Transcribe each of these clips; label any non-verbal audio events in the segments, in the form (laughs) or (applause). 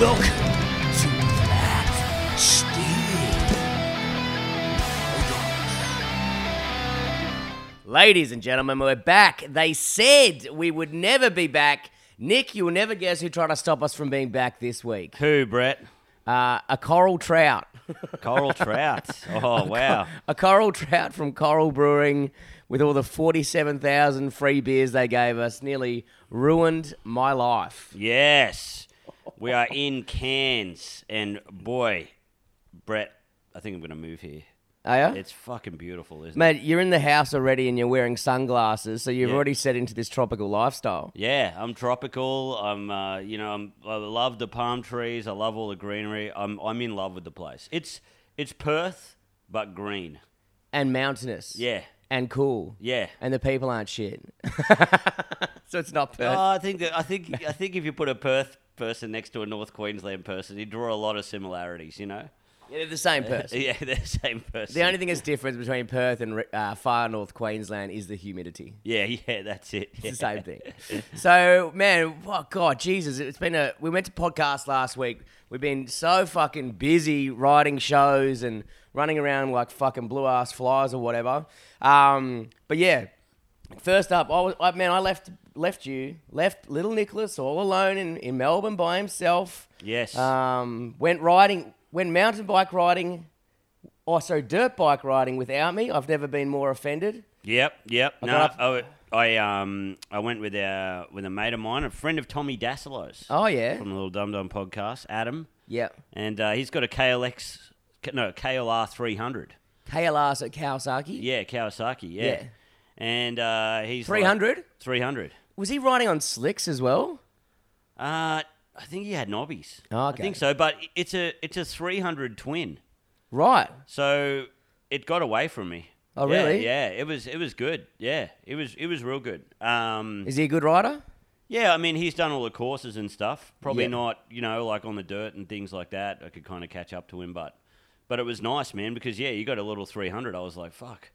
Welcome to Black Steel. Ladies and gentlemen, we're back. They said we would never be back. Nick, you'll never guess who tried to stop us from being back this week. Who, Brett? Uh, a coral trout. (laughs) Coral trout. Oh, (laughs) wow. a coral trout from Coral Brewing with all the 47,000 free beers they gave us nearly ruined my life. Yes. (laughs) We are in Cairns. And boy, Brett, I think I'm going to move here. Are ya? It's fucking beautiful, isn't it? Mate, you're in the house already and you're wearing sunglasses, so you've Yeah. already set into this tropical lifestyle. Yeah, I'm tropical. I'm, uh, you know, I'm, I love the palm trees. I love all the greenery. I'm, I'm in love with the place. It's, it's Perth, but green. And mountainous. Yeah, And cool. yeah. And the people aren't shit. (laughs) so it's not Perth. Oh, I think that, I think I think if you put a Perth person next to a North Queensland person, you draw a lot of similarities. You know. Yeah, they're the same (laughs) person. Yeah, they're the same person. The only thing that's different between Perth and uh, far north Queensland is the humidity. Yeah, yeah, that's it. It's the same thing. (laughs) So, man, oh God, Jesus, it's been a. We went to podcast last week. We've been so fucking busy writing shows and running around like fucking blue ass flies or whatever. Um, but yeah, first up, I was, I, man, I left left you, left little Nicholas all alone in, in Melbourne by himself. Yes. Um, went riding, went mountain bike riding. Oh, sorry, dirt bike riding without me. I've never been more offended. Yep, yep. No, got I, I um I went with a with a mate of mine, a friend of Tommy Dassalo's Oh yeah, from the Little Dum Dum podcast, Adam, Yep. and uh, he's got a KLX, no KLR 300. KLR's at Kawasaki. Yeah, Kawasaki. Yeah. Yeah. And uh, he's Three hundred. 300. Was he riding on slicks as well? Uh, I think he had knobbies. Oh, I think so, but it's a it's a 300 twin. Right. So it got away from me. Oh, Yeah, really? Yeah, it was it was good. Yeah, it was it was real good. Um, Is he a good rider? yeah, I mean he's done all the courses and stuff. Probably Yeah. not, you know, like on the dirt and things like that. I could kind of catch up to him, but but it was nice, man, because yeah, you got a little 300. I was like, fuck,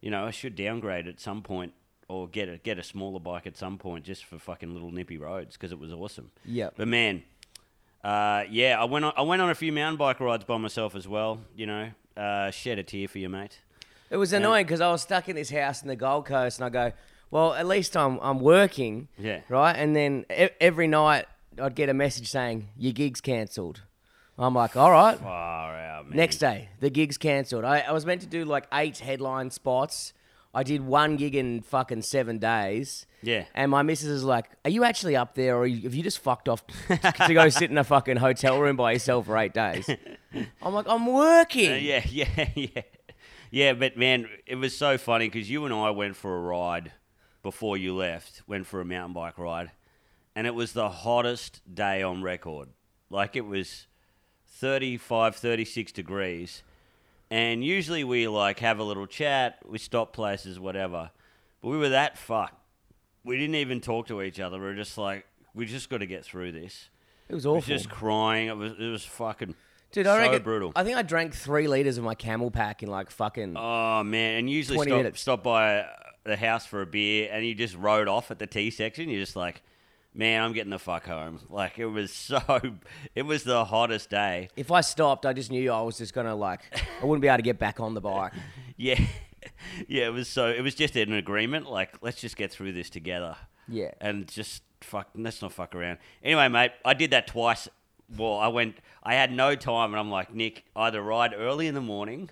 you know, I should downgrade at some point or get a get a smaller bike at some point just for fucking little nippy roads because it was awesome. Yeah. But man, uh, yeah, I went on, I went on a few mountain bike rides by myself as well. You know, uh, shed a tear for you, mate. It was annoying because I was stuck in this house in the Gold Coast, and I go, "Well, at least I'm I'm working." Yeah. Right. And then e- every night I'd get a message saying your gig's cancelled. I'm like, all right. Far out, man. Next day, the gig's cancelled. I, I was meant to do like eight headline spots. I did one gig in fucking seven days. Yeah. And my missus is like, "Are you actually up there, or have you just fucked off (laughs) to go sit in a fucking hotel room by yourself for eight days?" (laughs) I'm like, "I'm working." Uh, yeah, (laughs) yeah, yeah, yeah. But man, it was so funny because you and I went for a ride before you left. Went for a mountain bike ride, and it was the hottest day on record. Like it was 35, 36 degrees, and usually we like have a little chat, we stop places, whatever. But we were that fucked. We didn't even talk to each other. We were just like, we just got to get through this. It was It was awful. just crying. It was it was fucking Dude, I so I reckon, brutal. I think I drank three liters of my CamelBak in like fucking. Oh man, and usually 20 stop, minutes. stop by the house for a beer, and you just rode off at the tea section. You're just like, man, I'm getting the fuck home. Like it was so, (laughs) it was the hottest day. If I stopped, I just knew I was just gonna like, I wouldn't be able to get back on the bike. (laughs) Yeah, (laughs) yeah, it was so. It was just an agreement. Like let's just get through this together. Yeah. and just fuck. Let's not fuck around. Anyway, mate, I did that twice. Well, I went. I had no time, and I'm like, Nick, either ride early in the morning,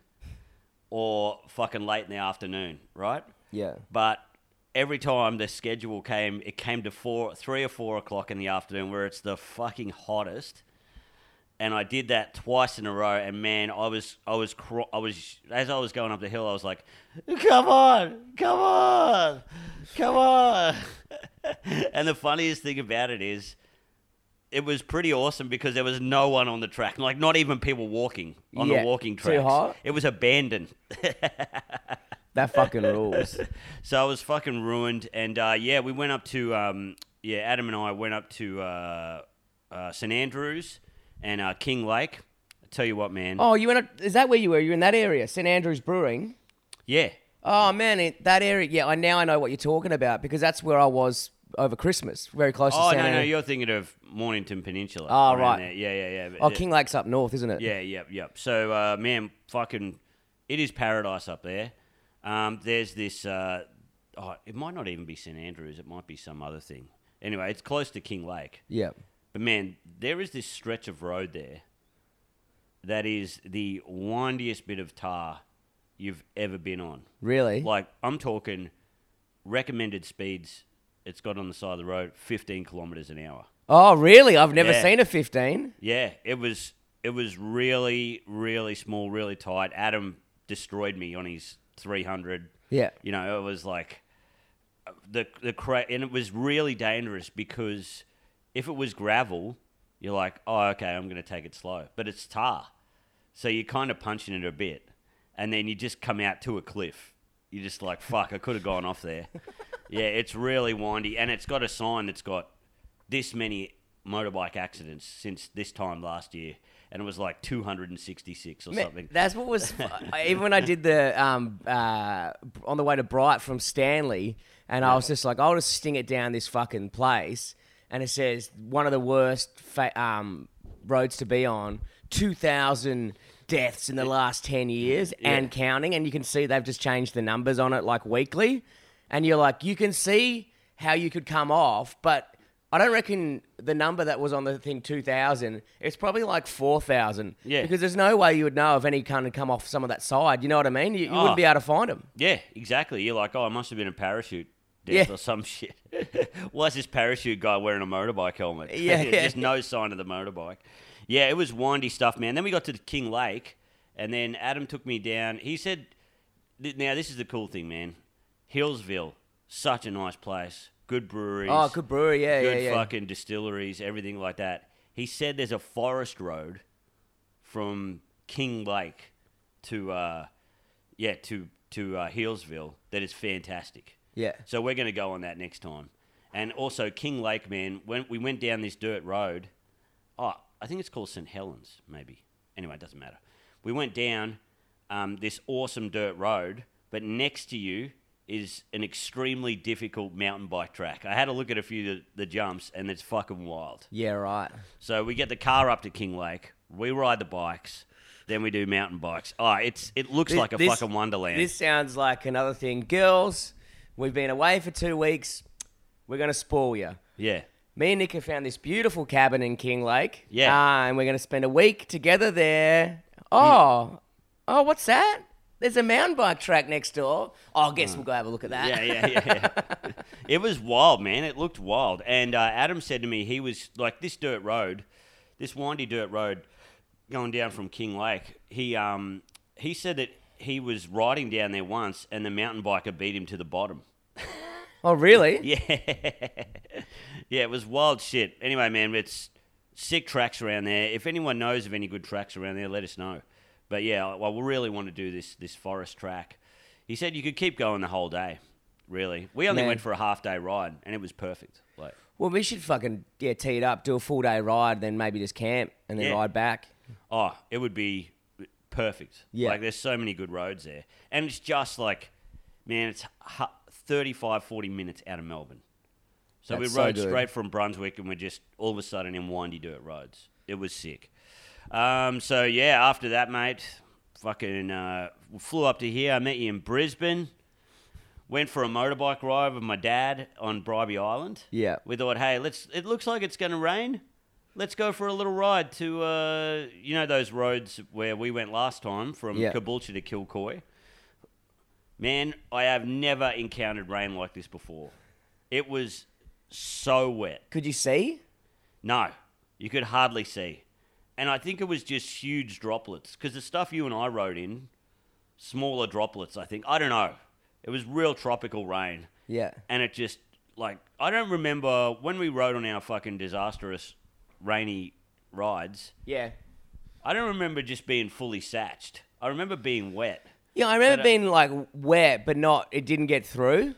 or fucking late in the afternoon, right? Yeah. But every time the schedule came, it came to four, three or four o'clock in the afternoon, where it's the fucking hottest. And I did that twice in a row, and man, I was, I was, cro- I was, as I was going up the hill, I was like, "Come on, come on, come on!" (laughs) and the funniest thing about it is, it was pretty awesome because there was no one on the track, like not even people walking on Yeah, the walking too tracks. It was abandoned. (laughs) That fucking rules. (laughs) So I was fucking ruined, and uh, yeah, we went up to um, yeah, Adam and I went up to uh, uh, St Andrews and uh, Kinglake. I tell you what, man. Oh, you went. Up, is that where you were? You were in that area, St Andrews Brewing. Yeah, Oh man, it, that area. Yeah, I now I know what you're talking about because that's where I was over Christmas, very close to St. Oh no, no, you're thinking of Mornington Peninsula. Oh, around right. there. Yeah, yeah, yeah. Oh, Kinglake's up north, isn't it? Yeah, yep, yep. So, uh, man, fucking, it is paradise up there. Um, there's this. Uh, oh, it might not even be St Andrews. It might be some other thing. Anyway, it's close to Kinglake. Yeah. But man, there is this stretch of road there that is the windiest bit of tar you've ever been on. Really? Like I'm talking recommended speeds. It's got on the side of the road 15 kilometers an hour. oh, really? I've never Yeah. seen a 15. Yeah, it was it was really really small, really tight. Adam destroyed me on his 300. Yeah. You know, it was like the the cra- and it was really dangerous because if it was gravel, you're like, "Oh, okay, I'm going to take it slow." But it's tar. So you're kind of punching it a bit and then you just come out to a cliff. You're just like, "Fuck, I could have gone off there." (laughs) yeah, it's really windy and it's got a sign that's got this many motorbike accidents since this time last year and it was like 266 or Man, something. That's what was (laughs) even when I did the um uh on the way to Bright from Stanley, and I was just like, I'll just sting it down this fucking place, and it says one of the worst fa- um roads to be on, two thousand deaths in the last ten years and counting, and you can see they've just changed the numbers on it like weekly, and you're like, you can see how you could come off, but. I don't reckon the number that was on the thing 2000, it's probably like 4,000. Yeah. Because there's no way you would know if any kind of come off some of that side. You know what I mean? You, you Oh. wouldn't be able to find them. Yeah, exactly. You're like, oh, it must have been a parachute death Yeah. or some (laughs) shit. Why is this parachute guy wearing a motorbike helmet? Yeah, (laughs) yeah. Just no sign of the motorbike. Yeah, it was windy stuff, man. Then we got to Kinglake, and then Adam took me down. He said, now this is the cool thing, man. Healesville, such a nice place. Good breweries. Oh, good brewery. Yeah, good yeah, yeah. fucking distilleries, everything like that. He said there's a forest road from Kinglake to uh, yeah to to uh, Healesville that is fantastic. Yeah. So we're going to go on that next time. And also Kinglake, man, when we went down this dirt road, oh, I think it's called St Helens, maybe. Anyway, it doesn't matter. We went down um, this awesome dirt road, but next to you is an extremely difficult mountain bike track. I had a look at a few of the, the jumps, and it's fucking wild. Yeah, right. So we get the car up to Kinglake, we ride the bikes, then we do mountain bikes. Oh, it's it looks Thi- like a this- fucking wonderland. This sounds like another thing. Girls, we've been away for two weeks. We're going to spoil you. yeah. Me and Nick have found this beautiful cabin in Kinglake. Yeah. Uh, and we're going to spend a week together there. Oh, oh, what's that? There's a mountain bike track next door. Oh, I guess we'll go have a look at that. Yeah, yeah, yeah. (laughs) yeah. it was wild, man. It looked wild. And uh, Adam said to me, he was like this dirt road, this windy dirt road, going down from Kinglake. He um he said that he was riding down there once, and the mountain biker beat him to the bottom. (laughs) Oh, really? (laughs) Yeah, yeah, it was wild shit. Anyway, man, it's sick tracks around there. If anyone knows of any good tracks around there, let us know. But yeah, well, we really want to do this this forest track. He said you could keep going the whole day. Really, we only Man. went for a half day ride, and it was perfect. Like, Well, we should fucking yeah tee it up, do a full day ride, then maybe just camp and then Yeah. ride back. oh, it would be perfect. Yeah. like there's so many good roads there, and it's just like, man, it's hu- 35, 40 minutes out of Melbourne. So we That's so rode good. straight from Brunswick, and we're just all of a sudden in windy dirt roads. It was sick. Um, so yeah, after that, mate, fucking uh, flew up to here. I met you in Brisbane. Went for a motorbike ride with my dad on Bribie Island. Yeah. We thought, hey, let's. It looks like it's going to rain. Let's go for a little ride to, uh, you know, those roads where we went last time from Yeah. Caboolture to Kilcoy. Man, I have never encountered rain like this before. It was so wet. Could you see? No, you could hardly see. And I think it was just huge droplets because the stuff you and I rode in, smaller droplets, I think. I don't know. It was real tropical rain. Yeah. And it just, like, I don't remember when we rode on our fucking disastrous rainy rides, Yeah. I don't remember just being fully satched. I remember being wet. Yeah, I remember But, uh, being like wet, but not. It didn't get through.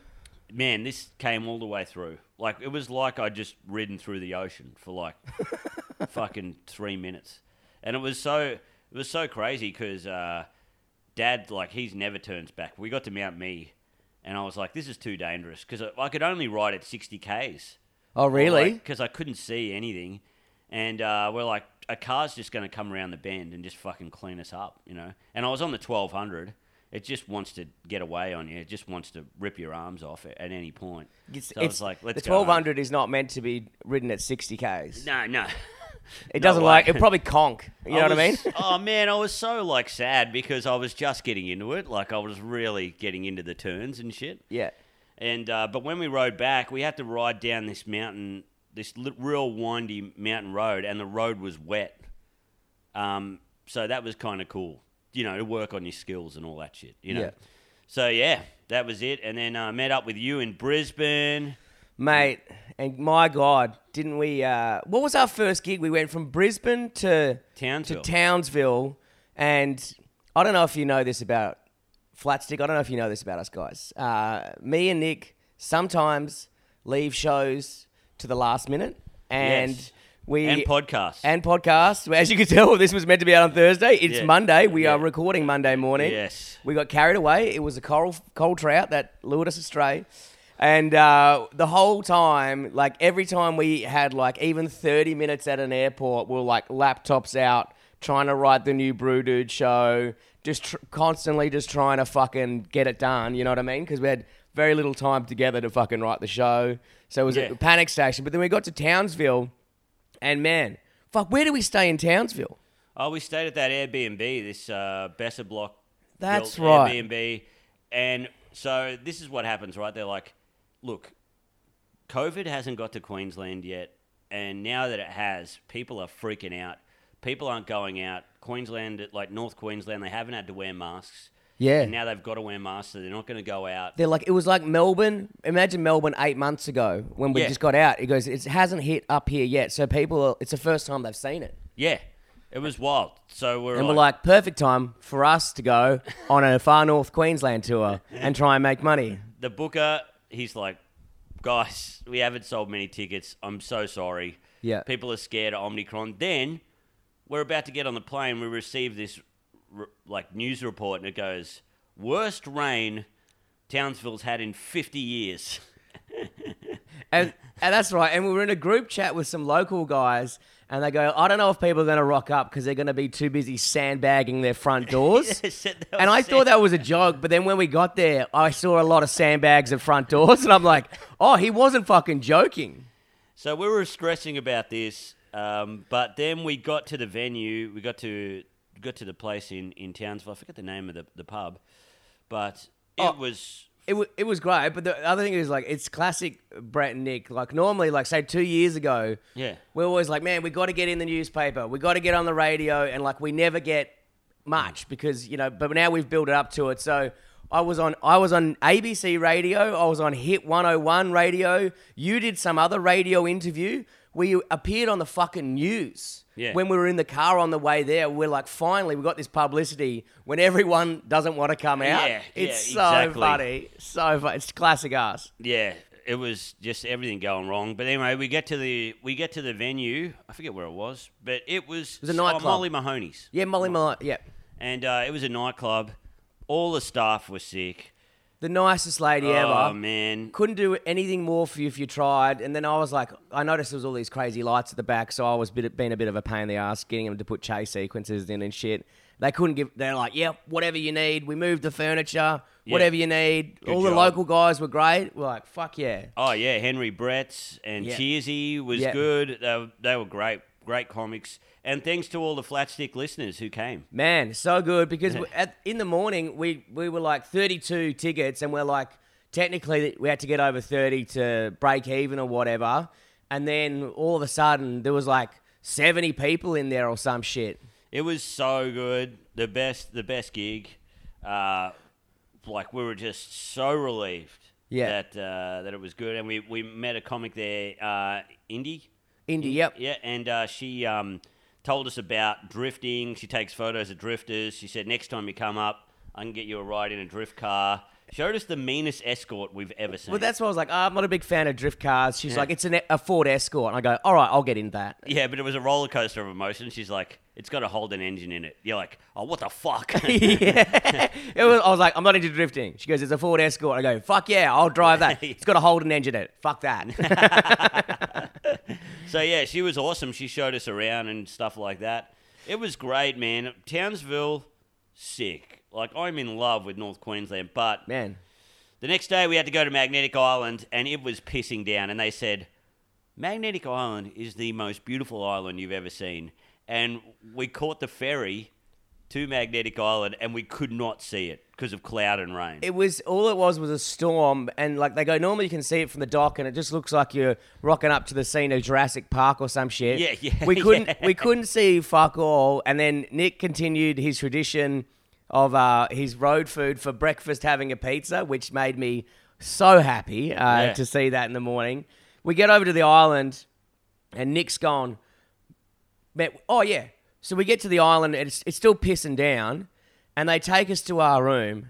Man, this came all the way through. Like, it was like I just ridden through the ocean for like (laughs) fucking three minutes. And it was so, it was so crazy because uh, dad, like, he's never turns back. We got to Mount Mee and I was like, this is too dangerous because I, I could only ride at 60 k's. Oh, really? Because I couldn't see anything, and uh, we're like, a car's just going to come around the bend and just fucking clean us up, you know. And I was on the 1200. It just wants to get away on you. It just wants to rip your arms off at, at any point. It's, so I was like, let's the 1200 is not meant to be ridden at 60 k's. No, no. It (laughs) No doesn't way. like it. Probably conk. You know what I mean? (laughs) oh man, I was so like sad because I was just getting into it. Like I was really getting into the turns and shit. yeah. And uh, but when we rode back, we had to ride down this mountain, this li- real windy mountain road, and the road was wet. Um, so that was kind of cool, you know, to work on your skills and all that shit, you know. Yeah. So yeah, that was it. And then uh, met up with you in Brisbane. Mate, and my God, didn't we? Uh, what was our first gig? We went from Brisbane to Townsville. to Townsville, and I don't know if you know this about Flatstick. I don't know if you know this about us guys. Uh, me and Nick sometimes leave shows to the last minute, and Yes. We and podcast. and podcast. As you can tell, (laughs) this was meant to be out on Thursday. It's Yeah. Monday. We Yeah. are recording Monday morning. Yes. We got carried away. It was a coral, coral trout that lured us astray. And uh, the whole time, like every time we had like even 30 minutes at an airport, we are like laptops out, trying to write the new Brew Dude show, just tr- constantly just trying to fucking get it done. You know what I mean? Because we had very little time together to fucking write the show. So it was Yeah. a panic station. But then we got to Townsville, and man, fuck, where do we stay in Townsville? Oh, we stayed at that Airbnb, this uh, Besser Block. That's right. Airbnb, and so this is what happens, right? They're like, look, COVID hasn't got to Queensland yet, and now that it has, people are freaking out. People aren't going out. Queensland, like North Queensland, they haven't had to wear masks. Yeah. And now they've got to wear masks, so they're not going to go out. They're like, it was like Melbourne. Imagine Melbourne eight months ago when we Yeah. just got out. It goes, it hasn't hit up here yet. So people, are, it's the first time they've seen it. Yeah, it was wild. So we're And like, we're like, perfect time for us to go (laughs) on a far north Queensland tour and try and make money. the booker, he's like, guys, we haven't sold many tickets. I'm so sorry. Yeah. People are scared of Omicron. Then we're about to get on the plane. We receive this like news report, and it goes, worst rain Townsville's had in 50 years. (laughs) And, and that's right. And we were in a group chat with some local guys, and they go, I don't know if people are going to rock up because they're going to be too busy sandbagging their front (laughs) doors. And I sad. thought that was a joke, but then when we got there, I saw a lot of sandbags at front doors, and I'm like, oh, he wasn't fucking joking. So we were stressing about this, um, but then we got to the venue. We got to got to the place in, in Townsville. I forget the name of the, the pub, but it Oh. was It, w- it was great, but the other thing is like it's classic Brett and Nick. Like normally, like say two years ago, Yeah. we're always like, man, we got to get in the newspaper, we got to get on the radio, and like we never get much mm. because you know. But now we've built it up to it. So I was on I was on ABC radio, I was on Hit 101 radio. You did some other radio interview. We appeared on the fucking news. Yeah. When we were in the car on the way there, we're like, finally, we got this publicity when everyone doesn't want to come out. Yeah, it's yeah, so exactly. funny. So funny. It's classic us. yeah. It was just everything going wrong. But anyway, we get to the we get to the venue. I forget where it was, but it was was a oh. Molly Mahoney's, Yeah, Molly Malone. Yeah. and uh, it was a nightclub. All the staff were sick. The nicest lady Oh ever. Oh man, Couldn't do anything more for you if you tried. And then I was like, I noticed there was all these crazy lights at the back, so I was bit, being a bit of a pain in the ass getting them to put chase sequences in and shit. They couldn't give. They're like, yep, whatever you need. We moved the furniture. Yeah. Whatever you need. Good all the local guys were great. We're like, fuck yeah. Oh yeah, Henry Bretts and Yeah. Cheersy was Yeah. good. They were, they were great, great comics. And thanks to all the flat stick listeners who came. Man, so good because at, in the morning we we were like 32 tickets and we're like technically we had to get over 30 to break even or whatever. And then all of a sudden there was like 70 people in there or some shit. It was so good. The best, the best gig. Uh, like we were just so relieved Yeah. that uh, that it was good. And we, we met a comic there, uh, Indy. Indy, yep. Yeah, and uh, she um, told us about drifting. She takes photos of drifters. She said next time you come up, I can get you a ride in a drift car. Showed us the meanest escort we've ever seen. Well, that's why I was like, oh, I'm not a big fan of drift cars. She's like, it's an, a Ford Escort. And I go, all right, I'll get in that. Yeah, but it was a roller coaster of emotion. She's like, It's got a Holden engine in it. You're like, oh, what the fuck? (laughs) yeah. It was, I was like, I'm not into drifting. She goes, it's a Ford Escort. I go, fuck yeah, I'll drive that. (laughs) It's got a Holden engine in it. Fuck that. (laughs) so yeah, she was awesome. She showed us around and stuff like that. It was great, man. Townsville, sick. Like I'm in love with North Queensland, but Man, the next day we had to go to Magnetic Island and it was pissing down and they said Magnetic Island is the most beautiful island you've ever seen. And we caught the ferry to Magnetic Island and we could not see it because of cloud and rain. it was all it was was a storm, and like they go, normally you can see it from the dock, and it just looks like you're rocking up to the scene of Jurassic Park or some shit. Yeah, yeah, We (laughs) couldn't yeah. we couldn't see fuck all, and then Nick continued his tradition of uh, his road food for breakfast, having a pizza, which made me so happy uh, Yeah. to see that in the morning. We get over to the island, and Nick's gone. Man, oh yeah. So we get to the island, it's, it's still pissing down, and they take us to our room,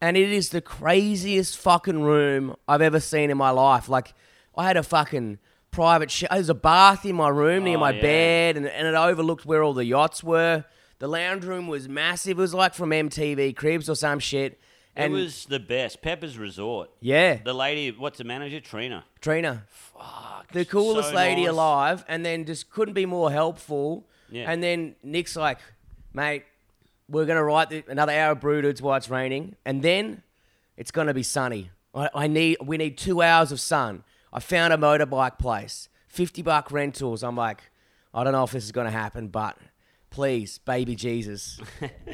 and it is the craziest fucking room I've ever seen in my life. Like, I had a fucking private sh- There's a bath in my room near Oh, my yeah. bed, and, and it overlooked where all the yachts were. The lounge room was massive. It was like from MTV Cribs or some shit. And it was the best. Pepper's Resort. yeah, The lady, what's the manager? Trina. Trina. Fuck. the coolest so lady nice. alive, and then just couldn't be more helpful. Yeah. And then Nick's like, mate, we're gonna write the, another hour of Brooders while it's raining, and then it's gonna be sunny. I, I need, we need two hours of sun. I found a motorbike place, fifty buck rentals. I'm like, I don't know if this is gonna happen, but please, baby Jesus.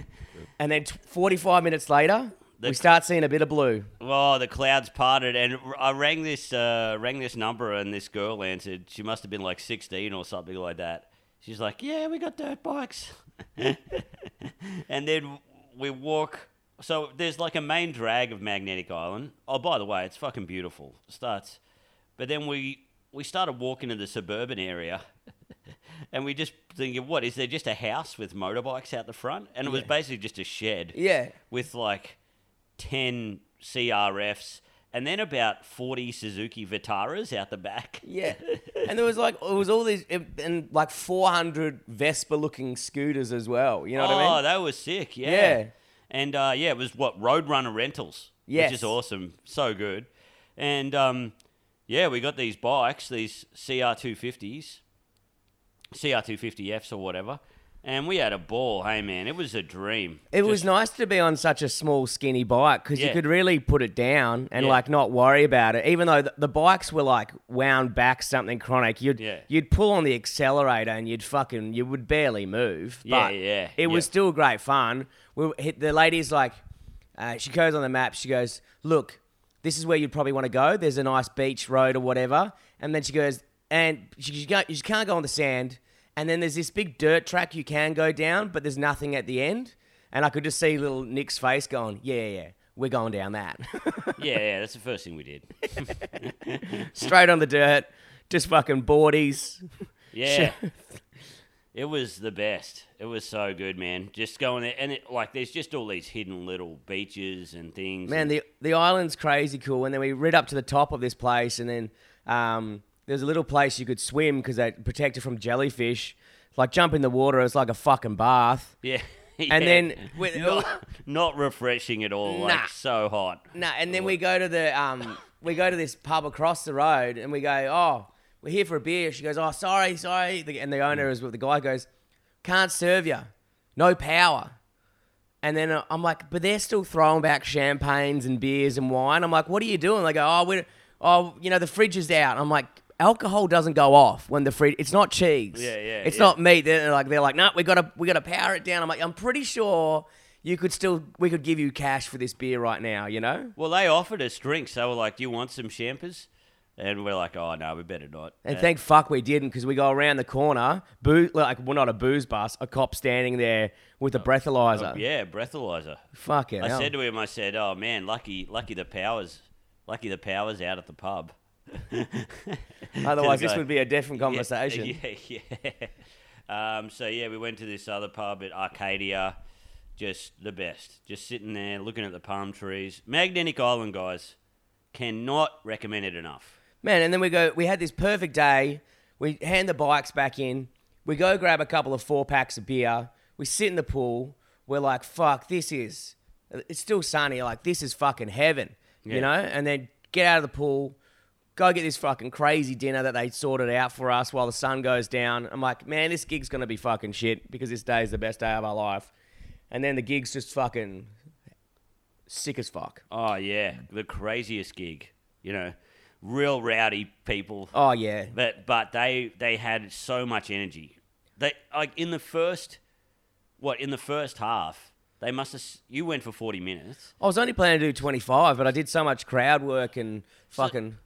(laughs) and then t- 45 minutes later, we start seeing a bit of blue. Oh, the clouds parted, and I rang this uh, rang this number, and this girl answered. She must have been like sixteen or something like that. She's like, "Yeah, we got dirt bikes," (laughs) and then we walk. So there's like a main drag of Magnetic Island. Oh, by the way, it's fucking beautiful. Starts, but then we we started walking to the suburban area. (laughs) And we just thinking, what is there just a house with motorbikes out the front? And it was basically just a shed Yeah. with like 10 CRFs and then about 40 Suzuki Vitaras out the back. Yeah, (laughs) and there was like it was all these and like four hundred Vespa-looking scooters as well. You know oh, what I mean? Oh, that was sick. Yeah. Yeah. And uh, yeah, it was what Roadrunner Rentals, Yes. which is awesome. So good. And um, yeah, we got these bikes, these CR250s, CR250Fs or whatever. And we had a ball. Hey, man, it was a dream. It was nice to be on such a small, skinny bike because you could really put it down and Yeah. like not worry about it. Even though the, the bikes were like wound back something chronic, you'd Yeah. you'd pull on the accelerator and you'd fucking you would barely move. Yeah, but yeah, It was still great fun. We hit the lady's like, uh, she goes on the map. She goes, look, this is where you'd probably want to go. There's a nice beach road or whatever. And then she goes, and she, can't, you can't go on the sand. And then there's this big dirt track you can go down, but there's nothing at the end. And I could just see little Nick's face going, yeah, yeah, yeah, we're going down that. (laughs) Yeah, yeah, that's the first thing we did. (laughs) Straight on the dirt, just fucking boardies. Yeah. (laughs) It was the best. It was so good, man. Just going there, and it, like, there's just all these hidden little beaches and things. Man, and- the the island's crazy cool. And then we rid up to the top of this place, and then um, there's a little place you could swim because they protect it from jellyfish. Like jump in the water, it's like a fucking bath. yeah, (laughs) And yeah. then with- (laughs) not, not refreshing at all. Nah. Like so hot. No, and then we go to the um, we go to this pub across the road, and we go, oh, we're here for a beer. She goes, oh, sorry, sorry, and the owner is with the guy goes, can't serve you, no power. And then uh, I'm like, but they're still throwing back champagnes and beers and wine. I'm like, what are you doing? They go, oh, we're, oh, you know, the fridge is out. I'm like, alcohol doesn't go off when the fridge. It's not cheese. Yeah, yeah, It's yeah. not meat. They're like, they're like, no, we gotta, we gotta power it down. I'm like, I'm pretty sure you could still, we could give you cash for this beer right now. You know? Well, they offered us drinks. They were like, "Do you want some champers?" And we're like, "Oh no, we better not." And Uh, thank fuck we didn't because we go around the corner, boo, like we're well not a booze bus, a cop standing there with a breathalyzer. Oh, yeah, breathalyzer. Fuck it. I said to him, I said, "Oh man, lucky, lucky the powers, lucky the powers out at the pub." (laughs) Otherwise, this would be a different Yeah, conversation. (laughs) Yeah, yeah. Um, so yeah, we went to this other pub at Arcadia. Just the best. Just sitting there looking at the palm trees. Magnetic Island, guys. Cannot recommend it enough. Man, and then we go. We had this perfect day. We hand the bikes back in. We go grab a couple of four packs of beer. We sit in the pool. We're like, fuck, this is. It's still sunny. Like this is fucking heaven, Yeah. you know. And then get out of the pool, go get this fucking crazy dinner that they sorted out for us while the sun goes down. I'm like, man, this gig's gonna be fucking shit because this day is the best day of our life. And then the gig's just fucking sick as fuck. Oh yeah, the craziest gig. You know, real rowdy people. Oh yeah, But but they they had so much energy. They like in the first, what in the first half they must have. You went for forty minutes, I was only planning to do 25, but I did so much crowd work and fucking. so,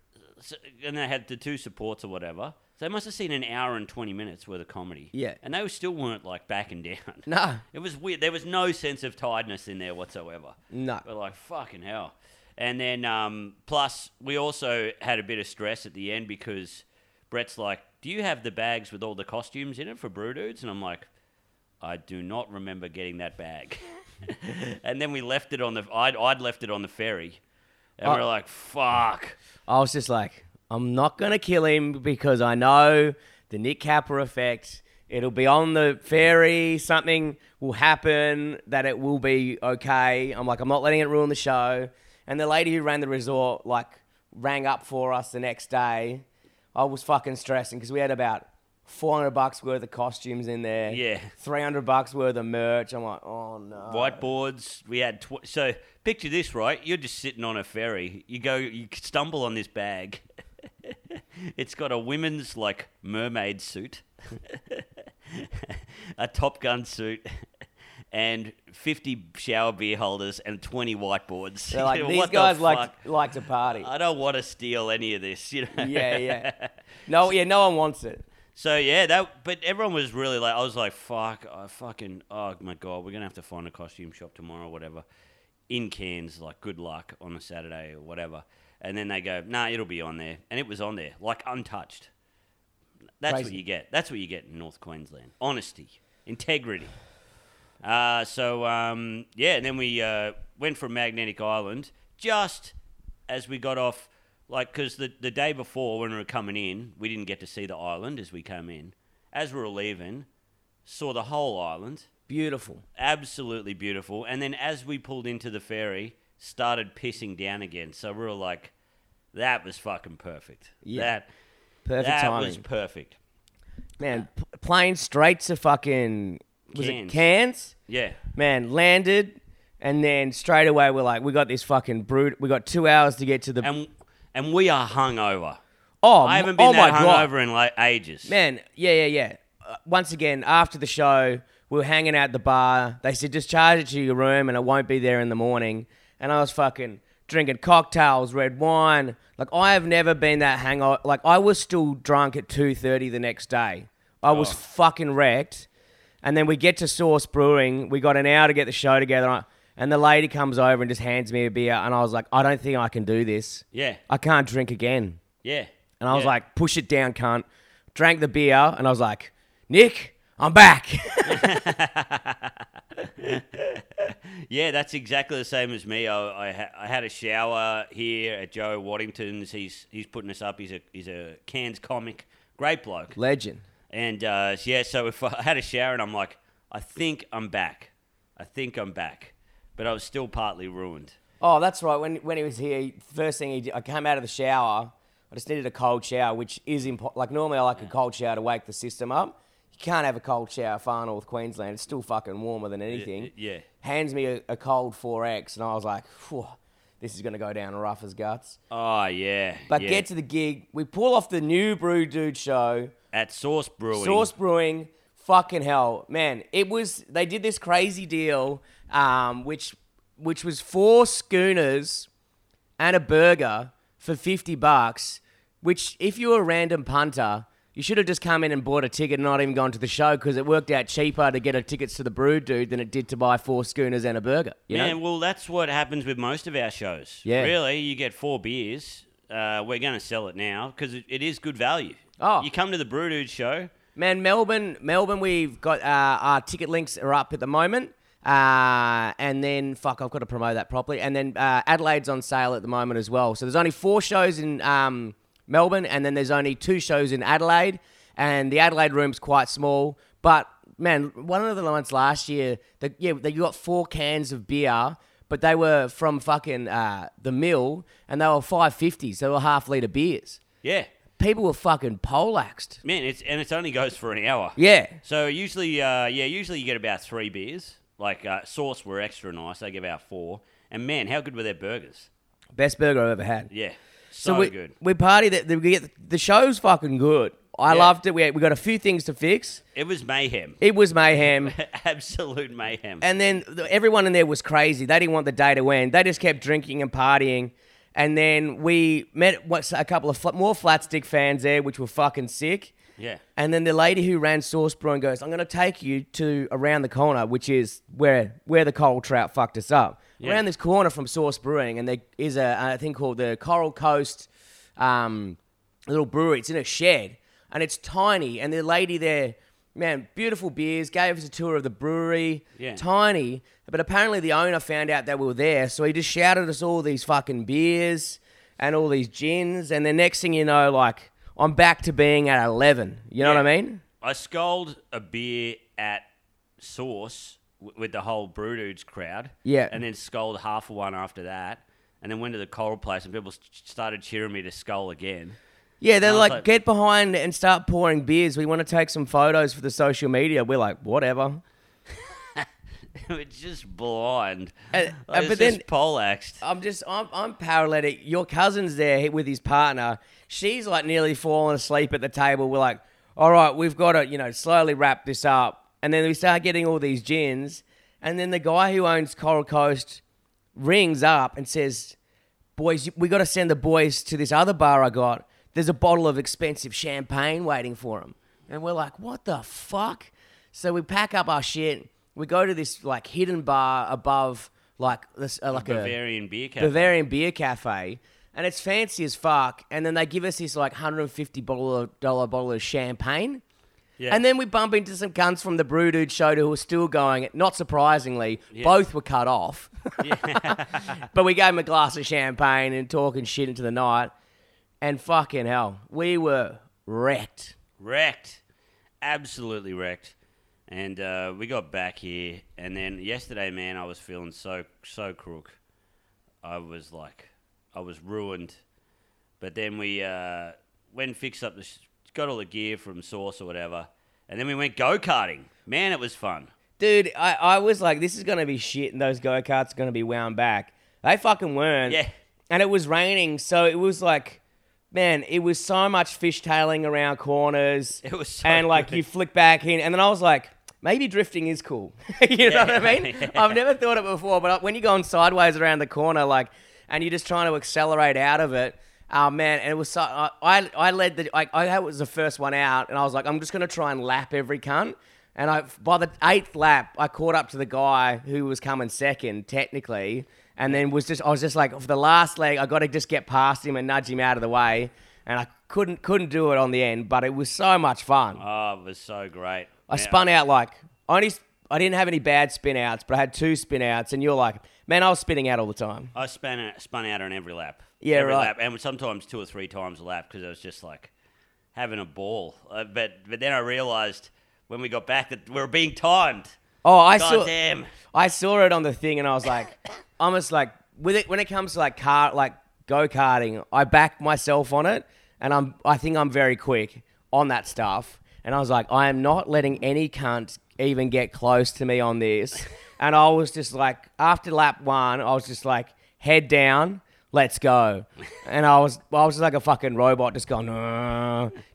and they had the two supports or whatever. So they must have seen an hour and twenty minutes worth of comedy. Yeah. and they still weren't like backing down. (laughs) No. it was weird. There was no sense of tiredness in there whatsoever. No. But like fucking hell. And then um, plus we also had a bit of stress at the end because Brett's like, "Do you have the bags with all the costumes in it for Brew Dudes?" And I'm like, "I do not remember getting that bag." (laughs) and then we left it on the. I'd, I'd left it on the ferry, and Oh. we are like, "Fuck." I was just like, I'm not going to kill him because I know the Nick Capper effect. It'll be on the ferry. Something will happen that it will be okay. I'm like, I'm not letting it ruin the show. And the lady who ran the resort, like, rang up for us the next day. I was fucking stressing because we had about 400 bucks worth of costumes in there. Yeah. 300 bucks worth of merch. I'm like, oh no. Whiteboards. We had tw- so picture this, right? You're just sitting on a ferry. You go, you stumble on this bag. (laughs) it's got a women's like mermaid suit, (laughs) a Top Gun suit, and 50 shower beer holders and 20 whiteboards. They're like, (laughs) these What the guys like, like to party. I don't want to steal any of this, you know. yeah, yeah. No, yeah, no one wants it. So yeah, that. But everyone was really like, I was like, fuck, I fucking, oh my god, we're gonna have to find a costume shop tomorrow, or whatever, in Cairns. Like, good luck on a Saturday or whatever. And then they go, nah, it'll be on there, and it was on there, like untouched. That's what you get. That's what you get in North Queensland. Honesty, integrity. Uh, so um, yeah, and then we uh, went from Magnetic Island just as we got off, like because the the day before when we were coming in, we didn't get to see the island as we came in. As we were leaving, saw the whole island, Beautiful. absolutely beautiful. And then as we pulled into the ferry, started pissing down again. So we were like, that was fucking perfect. Yeah. That Perfect that timing. was perfect. Man, p- plane straight to fucking was it Cairns. Cairns? Yeah. Man, landed, and then straight away we're like, we got this fucking brute. We got two hours to get to the. And and we are hungover. oh, I haven't been oh that my God. hungover in like ages. Man, yeah, yeah, yeah. Uh, once again, after the show, we were hanging out at the bar. They said just charge it to your room, and it won't be there in the morning. And I was fucking drinking cocktails, red wine. Like I have never been that hangover. Like I was still drunk at two thirty the next day. I was Oh. fucking wrecked. And then we get to Source Brewing. We got an hour to get the show together. And the lady comes over and just hands me a beer. And I was like, I don't think I can do this. Yeah. I can't drink again. Yeah. And I was Yeah. like, push it down, cunt. Drank the beer, and I was like, Nick, I'm back. (laughs) Yeah, that's exactly the same as me. I, I, ha- I had a shower here at Joe Waddington's. He's he's putting us up. He's a he's a Cairns comic, great bloke. Legend. And uh, yeah, so if I (laughs) had a shower and I'm like, I think I'm back. I think I'm back, but I was still partly ruined. Oh, that's right. When when he was here, first thing he did, I came out of the shower. I just needed a cold shower, which is impo- like normally I like a cold shower to wake the system up. You can't have a cold shower far north Queensland. It's still fucking warmer than anything. yeah. Hands me a, a cold 4X, and I was like, Phew, this is going to go down rough as guts. Oh yeah, But yeah. get to the gig. We pull off the new Brew Dude show. at Source Brewing. Source Brewing, fucking hell, man! It was they did this crazy deal, um, which which was four schooners and a burger for fifty bucks. Which, if you were a random punter, you should have just come in and bought a ticket and not even gone to the show because it worked out cheaper to get a tickets to the Brew Dude than it did to buy four schooners and a burger. You Man, know? well, that's what happens with most of our shows. Yeah. Really, you get four beers. Uh, we're going to sell it now because it, it is good value. Oh. You come to the Brew Dude show. Man, Melbourne, Melbourne, we've got uh, our ticket links are up at the moment. Uh, and then, fuck, I've got to promote that properly. And then uh, Adelaide's on sale at the moment as well. So there's only four shows in um, Melbourne, and then there's only two shows in Adelaide. and the Adelaide room's quite small. But man, one of the ones last year, the, yeah, they got four cans of beer, but they were from fucking uh, the mill, and they were five fifties. They were half liter beers. Yeah, People were fucking poleaxed. man, it's and it only goes for an hour. Yeah, So usually, uh, yeah, usually you get about three beers. Like uh, sauce were extra nice. They give out four. And man, how good were their burgers? best burger I've ever had. Yeah, so, we, good. We party that we get the show's fucking good. I Yeah. loved it. We we got a few things to fix. It was mayhem, It was mayhem. (laughs) absolute mayhem. And then the, everyone in there was crazy. They didn't want the day to end. They just kept drinking and partying. And then we met what's a couple of fl- more flat stick fans there, which were fucking sick. Yeah, And then the lady who ran Source Brewing goes, "I'm going to take you to around the corner, which is where where the coral trout fucked us up. Yeah. Around this corner from Source Brewing, and there is a, a thing called the Coral Coast um, little brewery. It's in a shed, and it's tiny. And the lady there, man, beautiful beers. Gave us a tour of the brewery. Yeah. Tiny, but apparently the owner found out that we were there, so he just shouted us all these fucking beers and all these gins. And the next thing you know, like I'm back to being at 11. You know what I mean? I sculled a beer at Sauce w- with the whole Brew Dudes crowd. Yeah. And then sculled half of one after that. And then went to the coral place and people s- started cheering me to skull again. Yeah, they're I was like, like- get behind and start pouring beers. We want to take some photos for the social media. We're like, whatever. (laughs) it's just blind. Uh, Like, uh, it's but just then- poleaxed. I'm just, I'm, I'm paralytic. Your cousin's there with his partner. She's like nearly falling asleep at the table. We're like, all right, we've got to, you know, slowly wrap this up. And then we start getting all these gins. And then the guy who owns Coral Coast rings up and says, boys, we got to send the boys to this other bar I got. There's a bottle of expensive champagne waiting for them. And we're like, what the fuck? So we pack up our shit. We go to this like hidden bar above like this, uh, like a Bavarian beer cafe. Bavarian beer cafe, and it's fancy as fuck. And then they give us this like hundred and fifty dollar bottle of champagne. Yeah. And then we bump into some guns from the Brew Dude show who were still going. Not surprisingly, both were cut off. (laughs) but we gave him a glass of champagne and talking shit into the night. And fucking hell, we were wrecked. wrecked, absolutely wrecked. And uh, we got back here, and then yesterday, man, I was feeling so so crook. I was like, I was ruined. But then we uh, went and fixed up the, sh- got all the gear from Source or whatever, and then we went go karting. Man, it was fun. Dude, I, I was like, this is going to be shit, and those go karts are going to be wound back. They fucking weren't. Yeah. And it was raining, so it was like, man, it was so much fishtailing around corners. (laughs) It was so And like, good. you flick back in, and then I was like, maybe drifting is cool. (laughs) you know what I mean? Yeah. (laughs) I've never thought it before, but when you're going sideways around the corner, like, and you're just trying to accelerate out of it, Oh man, and it was so. I I, led the. I, I was the first one out, and I was like, I'm just gonna try and lap every cunt. And I, by the eighth lap, I caught up to the guy who was coming second, technically, and then was just. I was just like, for the last leg, I got to just get past him and nudge him out of the way, and I couldn't couldn't do it on the end, but it was so much fun. Oh, it was so great. I Man, spun out like I only. I didn't have any bad spin outs, but I had two spin outs, and you're like, man, I was spinning out all the time. I spun out, spun out on every lap. Yeah, every right. Lap, and sometimes two or three times a lap because I was just like having a ball. Uh, but but then I realised when we got back that we were being timed. Oh, I God saw. damn. I saw it on the thing, and I was like, (coughs) almost like with it when it comes to like car, like go karting, I back myself on it, and I'm I think I'm very quick on that stuff, and I was like, I am not letting any cunt even get close to me on this, and I was just like, after lap one, I was just like, head down. Let's go, (laughs) and I was I was just like a fucking robot, just going,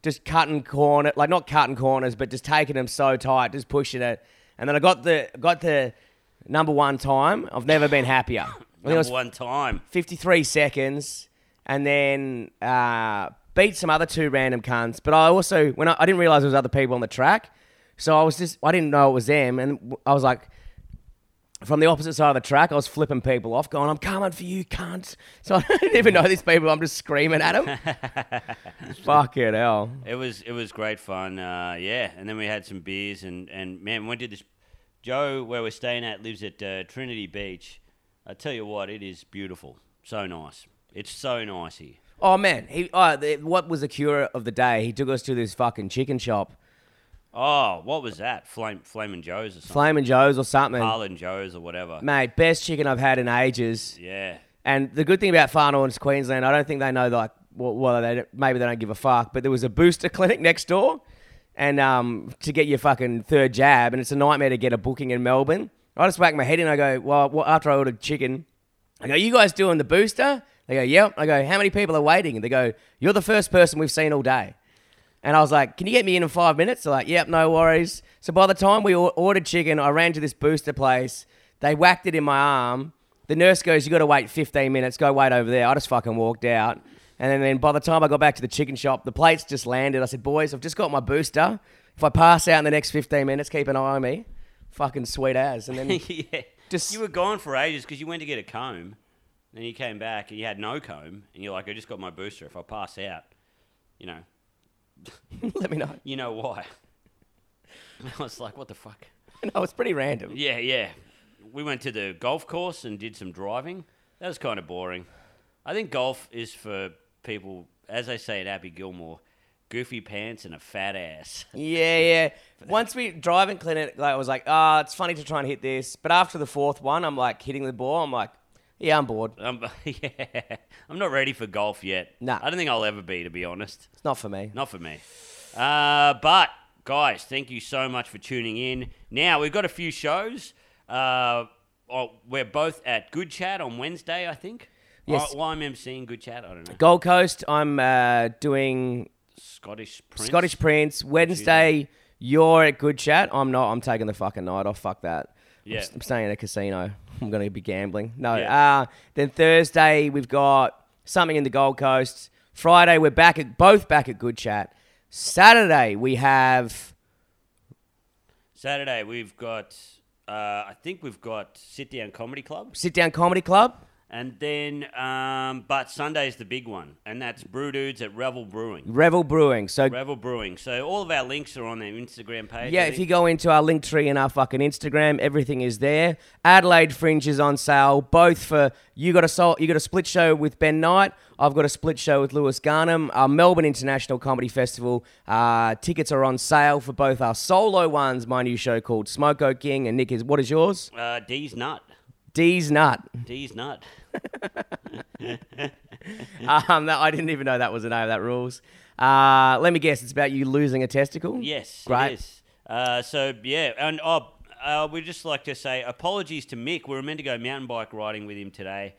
just cutting corner, like not cutting corners, but just taking them so tight, just pushing it, and then I got the got the number one time. I've never been happier. (laughs) I Number was one time. 53 seconds, and then uh, beat some other two random cunts. But I also, when I, I didn't realize there was other people on the track, so I was just, I didn't know it was them, and I was like, from the opposite side of the track, I was flipping people off, going, "I'm coming for you, cunt!" So I (laughs) didn't even know these people. I'm just screaming at them. (laughs) Fucking hell! It was it was great fun. Uh, yeah, and then we had some beers and and man, we did this. Joe, where we're staying at, lives at uh, Trinity Beach. I tell you what, it is beautiful. So nice. It's so nice here. Oh man, he oh, the, what was the cure of the day? He took us to this fucking chicken shop, Oh, what was that? Flame, Flamin' Joe's or something? Flamin' Joe's or something. Harlan Joe's or whatever. Mate, best chicken I've had in ages. Yeah. And the good thing about Far North Queensland, I don't think they know like well, well they don't- maybe they don't give a fuck, but there was a booster (laughs) clinic next door, and um to get your fucking third jab, and it's a nightmare to get a booking in Melbourne. I just whack my head in. I go, well, well, after I ordered chicken, I go, you guys doing the booster? They go, yep. I go, how many people are waiting? And they go, you're the first person we've seen all day. And I was like, can you get me in in five minutes? They're like, yep, no worries. So by the time we ordered chicken, I ran to this booster place. They whacked it in my arm. The nurse goes, you got to wait 15 minutes. Go wait over there. I just fucking walked out. And then, then by the time I got back to the chicken shop, the plates just landed. I said, boys, I've just got my booster. If I pass out in the next 15 minutes, keep an eye on me. Fucking sweet as. And then (laughs) yeah. Just- you were gone for ages because you went to get a comb, then you came back and you had no comb, and you're like, I just got my booster. If I pass out, you know, (laughs) let me know. you know why. (laughs) I was like, what the fuck? (laughs) No, it's pretty random. Yeah, yeah. We went to the golf course and did some driving. That was kind of boring. I think golf is for people, as I say at Happy Gilmore, goofy pants and a fat ass. Yeah, yeah. Once we driving clinic, like, I was like, ah, it's funny to try and hit this. But after the fourth one, I'm like hitting the ball. I'm like, yeah, I'm bored. Um, (laughs) yeah, I'm not ready for golf yet. Nah. I don't think I'll ever be, to be honest. It's not for me. Not for me. Uh, but guys, thank you so much for tuning in. Now we've got a few shows. Uh, oh, we're both at Good Chat on Wednesday, I think. Yes. Why I'm emceeing Good Chat, I don't know. Gold Coast, I'm uh, doing Scottish Prince. Scottish Prince. Wednesday, you're at Good Chat. I'm not. I'm taking the fucking night off. Fuck that. I'm Yeah. s- I'm, staying at a casino. I'm going to be gambling. No. Yeah. Uh, then Thursday, we've got something in the Gold Coast. Friday, we're back at both back at Good Chat. Saturday, we have Saturday we've got. Uh, I think we've got Sit Down Comedy Club, Sit Down Comedy Club. And then um, but Sunday's the big one, and that's Brew Dudes at Revel Brewing. Revel Brewing. So Revel Brewing. So all of our links are on their Instagram page. Yeah, if you go into our Linktree in our fucking Instagram, everything is there. Adelaide Fringe is on sale, both for you got a sol- you got a split show with Ben Knight. I've got a split show with Lewis Garnham. Our Melbourne International Comedy Festival uh, tickets are on sale for both our solo ones. My new show called Smoko King and Nick is what is yours? uh, D's nut. D's Nut. D's nut. (laughs) Um, that, I didn't even know that was a name. of That rules. Uh, let me guess. It's about you losing a testicle. Yes, Great. it is. Uh, so yeah, and oh, uh, we'd just like to say apologies to Mick. We were meant to go mountain bike riding with him today,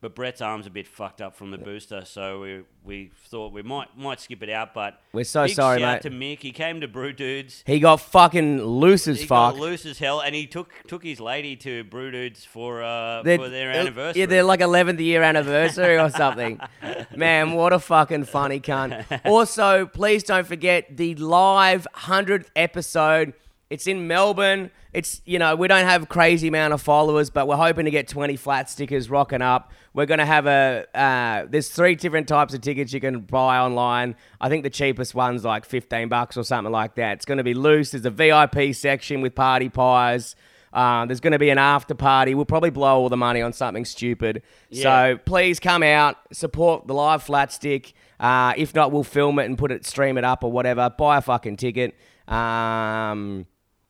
but Brett's arm's a bit fucked up from the booster, so we we thought we might might skip it out. But We're so big sorry, shout mate. to Mick. He came to Brew Dudes. He got fucking loose as He fuck. got loose as hell, and he took took his lady to Brew Dudes for uh, They're- for their anniversary. Yeah, they're like 11th year anniversary or something. (laughs) Man, what a fucking funny cunt. Also, please don't forget the live 100th episode. It's in Melbourne. It's, you know, we don't have crazy amount of followers, but we're hoping to get 20 flat stickers rocking up. We're going to have a, uh, there's three different types of tickets you can buy online. I think the cheapest one's like 15 bucks or something like that. It's going to be loose. There's a VIP section with party pies. Uh, there's going to be an after party. We'll probably blow all the money on something stupid. Yeah. So please come out, support the live flat stick. Uh, if not, we'll film it and put it, stream it up or whatever. Buy a fucking ticket. Um,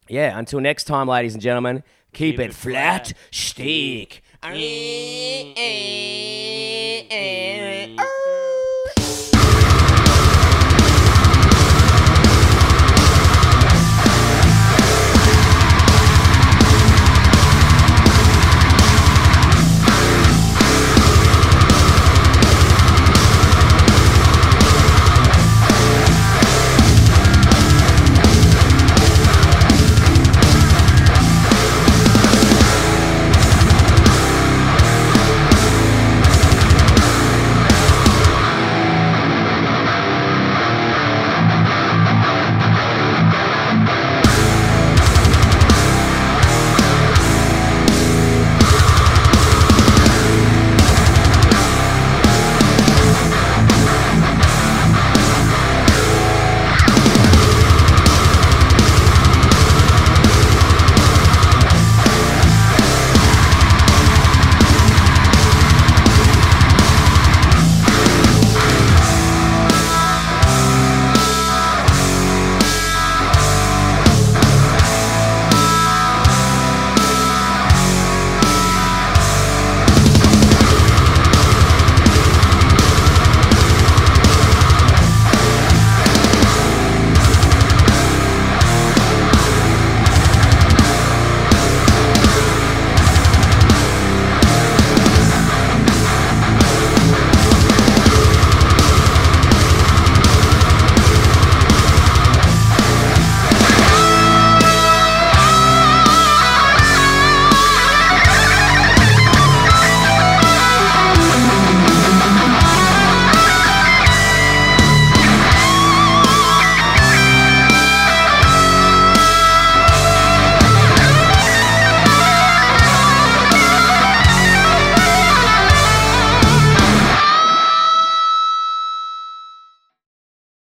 yeah. Until next time, ladies and gentlemen, keep, Keep it, it flat, flat. stick. Ar-